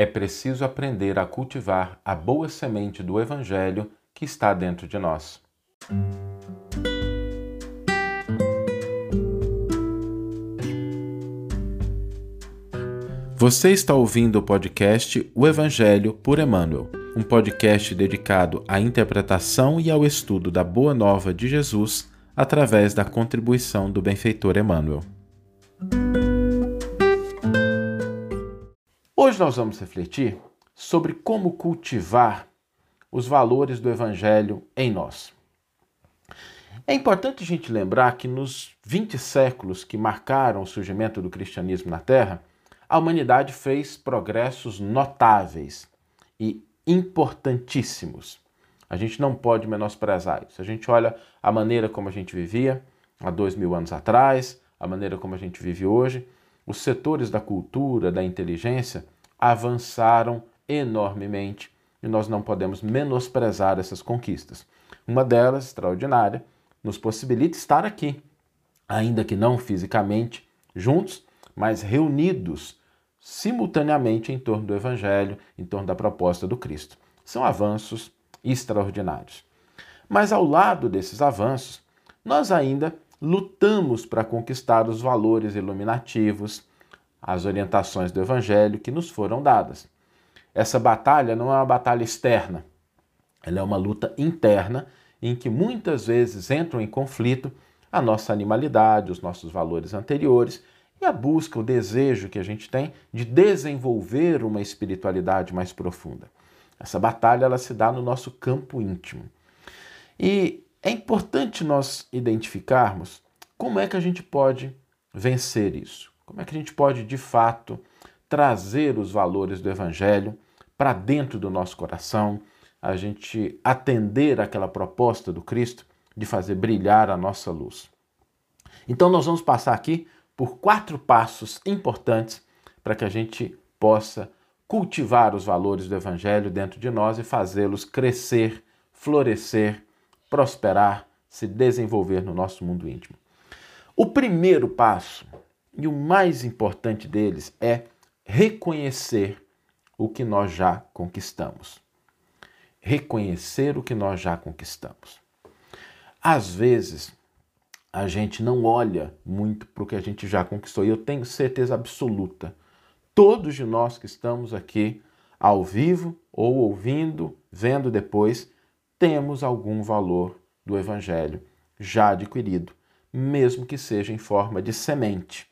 É preciso aprender a cultivar a boa semente do Evangelho que está dentro de nós. Você está ouvindo o podcast O Evangelho por Emmanuel, um podcast dedicado à interpretação e ao estudo da Boa Nova de Jesus através da contribuição do benfeitor Emmanuel. Hoje nós vamos refletir sobre como cultivar os valores do Evangelho em nós. É importante a gente lembrar que nos 20 séculos que marcaram o surgimento do cristianismo na Terra, a humanidade fez progressos notáveis e importantíssimos. A gente não pode menosprezar isso. A gente olha a maneira como a gente vivia há dois mil anos atrás, a maneira como a gente vive hoje, os setores da cultura, da inteligência avançaram enormemente e nós não podemos menosprezar essas conquistas. Uma delas, extraordinária, nos possibilita estar aqui, ainda que não fisicamente juntos, mas reunidos simultaneamente em torno do Evangelho, em torno da proposta do Cristo. São avanços extraordinários. Mas ao lado desses avanços, nós ainda lutamos para conquistar os valores iluminativos, as orientações do Evangelho que nos foram dadas. Essa batalha não é uma batalha externa, ela é uma luta interna em que muitas vezes entram em conflito a nossa animalidade, os nossos valores anteriores e a busca, o desejo que a gente tem de desenvolver uma espiritualidade mais profunda. Essa batalha ela se dá no nosso campo íntimo. E é importante nós identificarmos como é que a gente pode vencer isso. Como é que a gente pode, de fato, trazer os valores do Evangelho para dentro do nosso coração, a gente atender aquela proposta do Cristo de fazer brilhar a nossa luz. Então, nós vamos passar aqui por quatro passos importantes para que a gente possa cultivar os valores do Evangelho dentro de nós e fazê-los crescer, florescer, prosperar, se desenvolver no nosso mundo íntimo. O primeiro passo, e o mais importante deles, é reconhecer o que nós já conquistamos. Reconhecer o que nós já conquistamos. Às vezes, a gente não olha muito para o que a gente já conquistou. E eu tenho certeza absoluta, todos de nós que estamos aqui ao vivo ou ouvindo, vendo depois, temos algum valor do Evangelho já adquirido, mesmo que seja em forma de semente.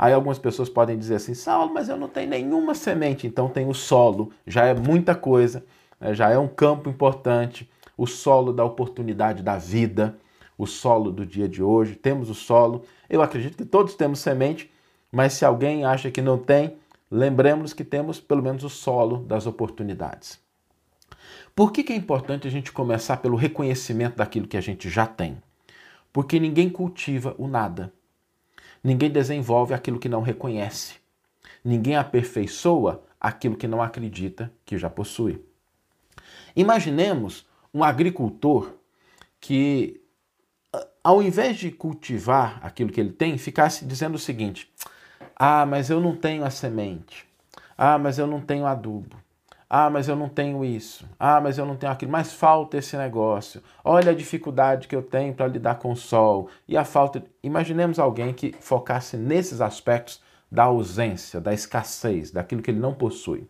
Aí algumas pessoas podem dizer assim, Saulo, mas eu não tenho nenhuma semente, então tem o solo, já é muita coisa, né? já é um campo importante, o solo da oportunidade da vida o solo do dia de hoje, temos o solo. Eu acredito que todos temos semente, mas se alguém acha que não tem, lembremos que temos pelo menos o solo das oportunidades. Por que, que é importante a gente começar pelo reconhecimento daquilo que a gente já tem? Porque ninguém cultiva o nada. Ninguém desenvolve aquilo que não reconhece. Ninguém aperfeiçoa aquilo que não acredita que já possui. Imaginemos um agricultor que ao invés de cultivar aquilo que ele tem, ficasse dizendo o seguinte: ah, mas eu não tenho a semente. Ah, mas eu não tenho adubo. Ah, mas eu não tenho isso. Ah, mas eu não tenho aquilo. Mas falta esse negócio. Olha a dificuldade que eu tenho para lidar com o sol. E a falta. Imaginemos alguém que focasse nesses aspectos da ausência, da escassez, daquilo que ele não possui.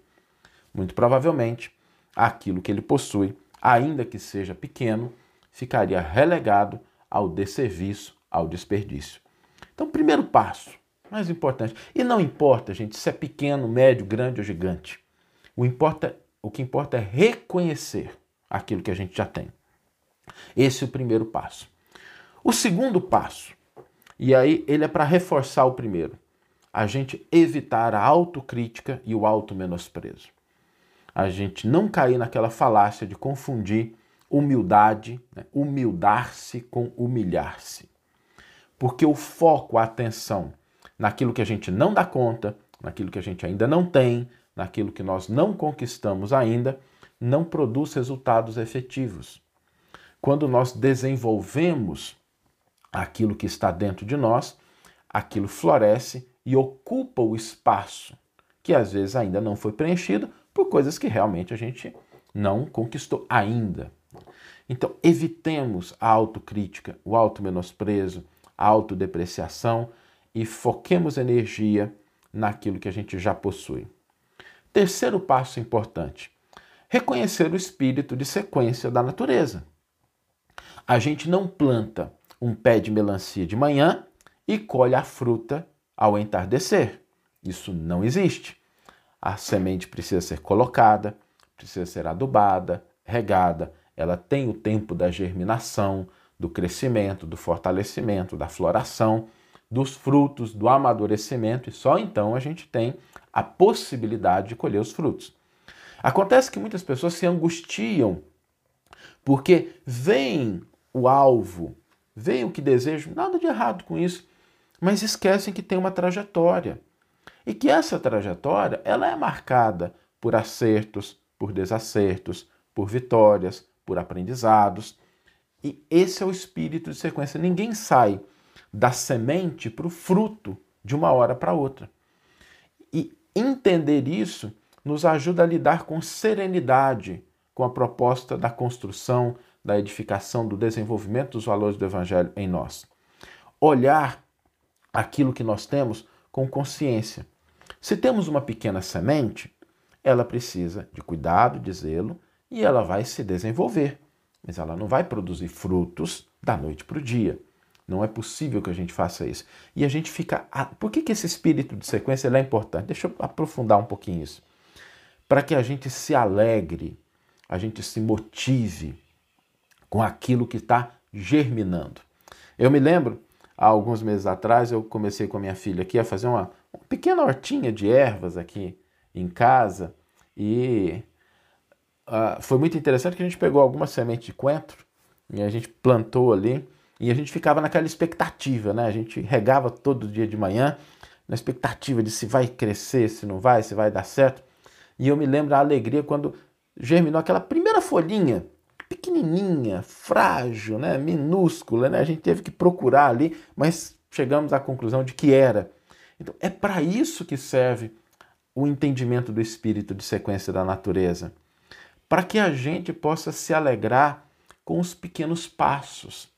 Muito provavelmente, aquilo que ele possui, ainda que seja pequeno, ficaria relegado ao desserviço, ao desperdício. Então, primeiro passo, mais importante. E não importa, gente, se é pequeno, médio, grande ou gigante. O, importa, o que importa é reconhecer aquilo que a gente já tem. Esse é o primeiro passo. O segundo passo, e aí ele é para reforçar o primeiro, a gente evitar a autocrítica e o auto-menosprezo. A gente não cair naquela falácia de confundir humildade, né? humildar-se com humilhar-se. Porque o foco, a atenção naquilo que a gente não dá conta, naquilo que a gente ainda não tem, naquilo que nós não conquistamos ainda, não produz resultados efetivos. Quando nós desenvolvemos aquilo que está dentro de nós, aquilo floresce e ocupa o espaço que às vezes ainda não foi preenchido por coisas que realmente a gente não conquistou ainda. Então, evitemos a autocrítica, o auto-menosprezo, a autodepreciação e foquemos energia naquilo que a gente já possui. Terceiro passo importante: reconhecer o espírito de sequência da natureza. A gente não planta um pé de melancia de manhã e colhe a fruta ao entardecer. Isso não existe. A semente precisa ser colocada, precisa ser adubada, regada, ela tem o tempo da germinação, do crescimento, do fortalecimento, da floração, dos frutos, do amadurecimento, e só então a gente tem a possibilidade de colher os frutos. Acontece que muitas pessoas se angustiam porque veem o alvo, veem o que desejam, nada de errado com isso, mas esquecem que tem uma trajetória e que essa trajetória ela é marcada por acertos, por desacertos, por vitórias, por aprendizados. E esse é o espírito de sequência. Ninguém sai da semente para o fruto de uma hora para outra. E entender isso nos ajuda a lidar com serenidade com a proposta da construção, da edificação, do desenvolvimento dos valores do Evangelho em nós. Olhar aquilo que nós temos com consciência. Se temos uma pequena semente, ela precisa de cuidado, de zelo e ela vai se desenvolver, mas ela não vai produzir frutos da noite para o dia. Não é possível que a gente faça isso. E a gente fica. Por que, que esse espírito de sequência é importante? Deixa eu aprofundar um pouquinho isso. Para que a gente se alegre, a gente se motive com aquilo que está germinando. Eu me lembro há alguns meses atrás, eu comecei com a minha filha aqui a fazer uma, uma pequena hortinha de ervas aqui em casa e uh, foi muito interessante que a gente pegou algumas sementes de coentro e a gente plantou ali e a gente ficava naquela expectativa, né? A gente regava todo dia de manhã na expectativa de se vai crescer, se não vai, se vai dar certo. E eu me lembro da alegria quando germinou aquela primeira folhinha pequenininha, frágil, né, minúscula, né? A gente teve que procurar ali, mas chegamos à conclusão de que era. Então, é para isso que serve o entendimento do espírito de sequência da natureza, para que a gente possa se alegrar com os pequenos passos,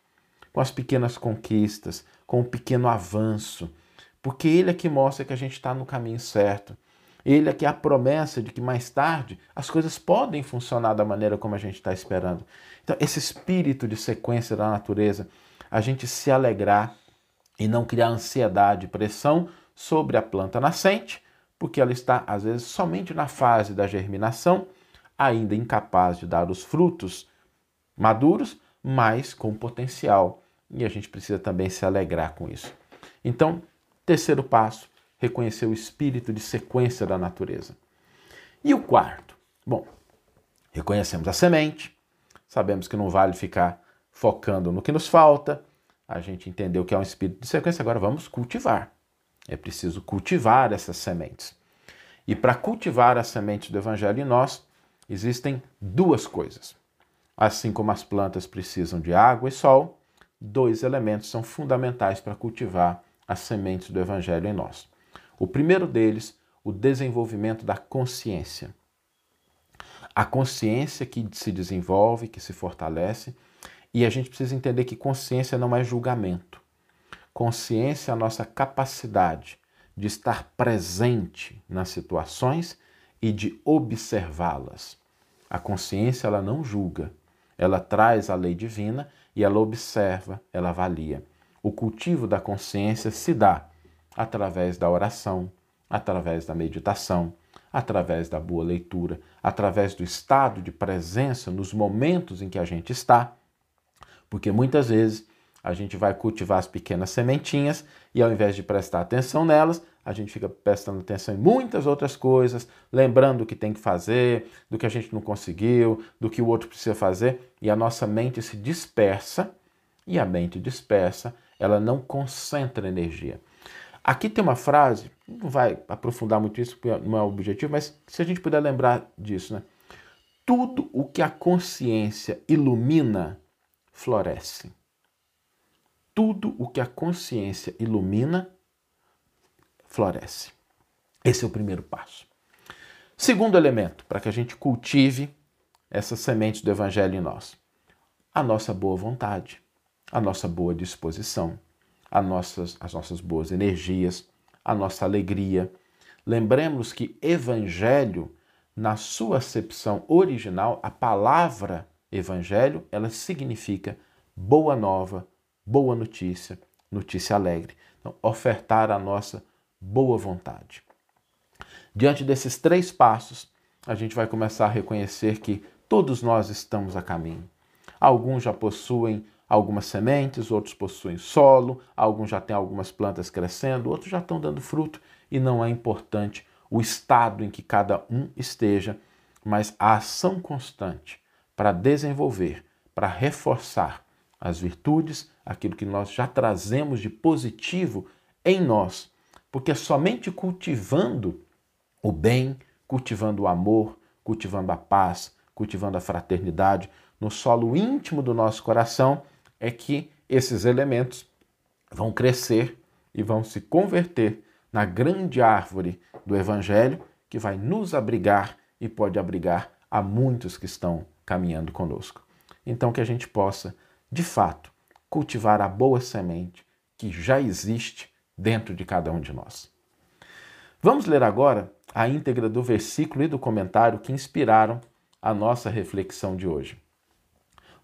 com as pequenas conquistas, com o pequeno avanço, porque ele é que mostra que a gente está no caminho certo. Ele é que é a promessa de que mais tarde as coisas podem funcionar da maneira como a gente está esperando. Então, esse espírito de sequência da natureza, a gente se alegrar e não criar ansiedade e pressão sobre a planta nascente, porque ela está, às vezes, somente na fase da germinação, ainda incapaz de dar os frutos maduros, mas com potencial. E a gente precisa também se alegrar com isso. Então, terceiro passo, reconhecer o espírito de sequência da natureza. E o quarto? Bom, reconhecemos a semente, sabemos que não vale ficar focando no que nos falta, a gente entendeu que é um espírito de sequência, agora vamos cultivar. É preciso cultivar essas sementes. E para cultivar as sementes do Evangelho em nós, existem duas coisas. Assim como as plantas precisam de água e sol, dois elementos são fundamentais para cultivar as sementes do Evangelho em nós. O primeiro deles, o desenvolvimento da consciência. A consciência que se desenvolve, que se fortalece, e a gente precisa entender que consciência não é julgamento. Consciência é a nossa capacidade de estar presente nas situações e de observá-las. A consciência ela não julga, ela traz a lei divina e ela observa, ela avalia. O cultivo da consciência se dá através da oração, através da meditação, através da boa leitura, através do estado de presença nos momentos em que a gente está, porque muitas vezes a gente vai cultivar as pequenas sementinhas e ao invés de prestar atenção nelas, a gente fica prestando atenção em muitas outras coisas, lembrando o que tem que fazer, do que a gente não conseguiu, do que o outro precisa fazer, e a nossa mente se dispersa, e a mente dispersa, ela não concentra energia. Aqui tem uma frase, não vai aprofundar muito isso, porque não é o objetivo, mas se a gente puder lembrar disso, né? Tudo o que a consciência ilumina, floresce. Tudo o que a consciência ilumina, floresce. Esse é o primeiro passo. Segundo elemento, para que a gente cultive essas sementes do Evangelho em nós: a nossa boa vontade, a nossa boa disposição, as nossas, as nossas boas energias, a nossa alegria. Lembremos que Evangelho, na sua acepção original, a palavra Evangelho, ela significa boa nova, boa notícia, notícia alegre. Então, ofertar a nossa boa vontade. Diante desses três passos, a gente vai começar a reconhecer que todos nós estamos a caminho. Alguns já possuem algumas sementes, outros possuem solo, alguns já têm algumas plantas crescendo, outros já estão dando fruto e não é importante o estado em que cada um esteja, mas a ação constante para desenvolver, para reforçar as virtudes, aquilo que nós já trazemos de positivo em nós, porque é somente cultivando o bem, cultivando o amor, cultivando a paz, cultivando a fraternidade no solo íntimo do nosso coração, é que esses elementos vão crescer e vão se converter na grande árvore do Evangelho que vai nos abrigar e pode abrigar a muitos que estão caminhando conosco. Então, que a gente possa, de fato, cultivar a boa semente que já existe dentro de cada um de nós. Vamos ler agora a íntegra do versículo e do comentário que inspiraram a nossa reflexão de hoje.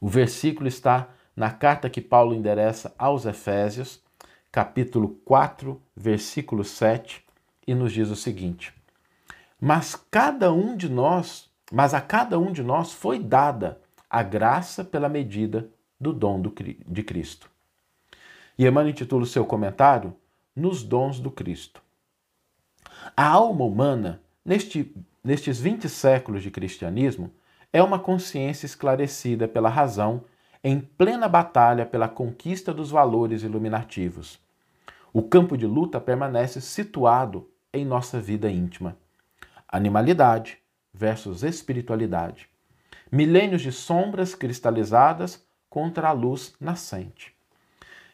O versículo está na carta que Paulo endereça aos Efésios, capítulo 4, versículo 7, e nos diz o seguinte: Mas cada um de nós, mas a cada um de nós foi dada a graça pela medida do dom do, de Cristo. E Emmanuel intitula o seu comentário Nos dons do Cristo. A alma humana, neste, nestes 20 séculos de cristianismo, é uma consciência esclarecida pela razão em plena batalha pela conquista dos valores iluminativos. O campo de luta permanece situado em nossa vida íntima. Animalidade versus espiritualidade. Milênios de sombras cristalizadas contra a luz nascente.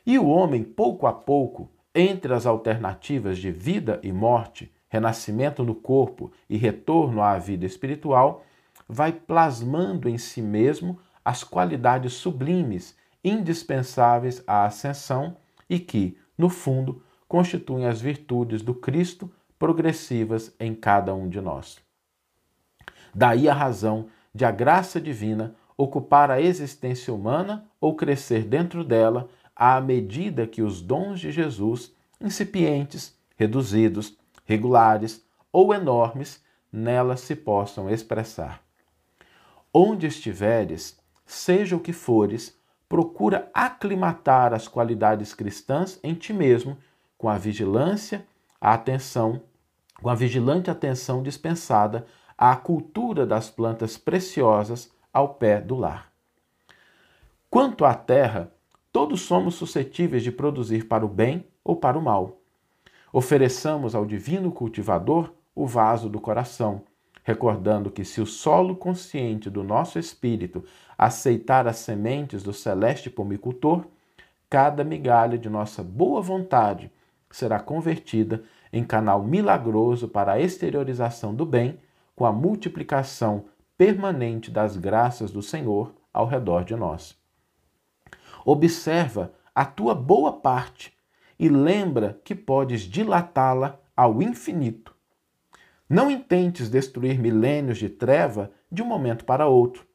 E o homem, pouco a pouco, entre as alternativas de vida e morte, renascimento no corpo e retorno à vida espiritual, vai plasmando em si mesmo as qualidades sublimes indispensáveis à ascensão e que, no fundo, constituem as virtudes do Cristo progressivas em cada um de nós. Daí a razão de a graça divina ocupar a existência humana ou crescer dentro dela à medida que os dons de Jesus, incipientes, reduzidos, regulares ou enormes, nela se possam expressar. Onde estiveres, seja o que fores, procura aclimatar as qualidades cristãs em ti mesmo, com a vigilância, a atenção, com a vigilante atenção dispensada à cultura das plantas preciosas ao pé do lar. Quanto à terra, todos somos suscetíveis de produzir para o bem ou para o mal. Ofereçamos ao divino cultivador o vaso do coração, recordando que se o solo consciente do nosso espírito aceitar as sementes do celeste pomicultor, cada migalha de nossa boa vontade será convertida em canal milagroso para a exteriorização do bem, com a multiplicação permanente das graças do Senhor ao redor de nós. Observa a tua boa parte e lembra que podes dilatá-la ao infinito não intentes destruir milênios de treva de um momento para outro.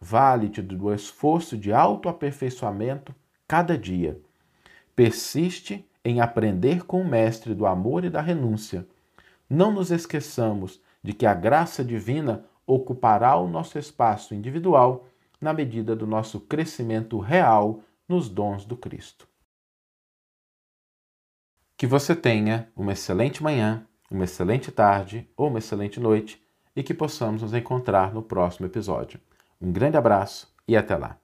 Vale-te do esforço de autoaperfeiçoamento cada dia. Persiste em aprender com o Mestre do amor e da renúncia. Não nos esqueçamos de que a graça divina ocupará o nosso espaço individual na medida do nosso crescimento real nos dons do Cristo. Que você tenha uma excelente manhã uma excelente tarde ou uma excelente noite e que possamos nos encontrar no próximo episódio. Um grande abraço e até lá!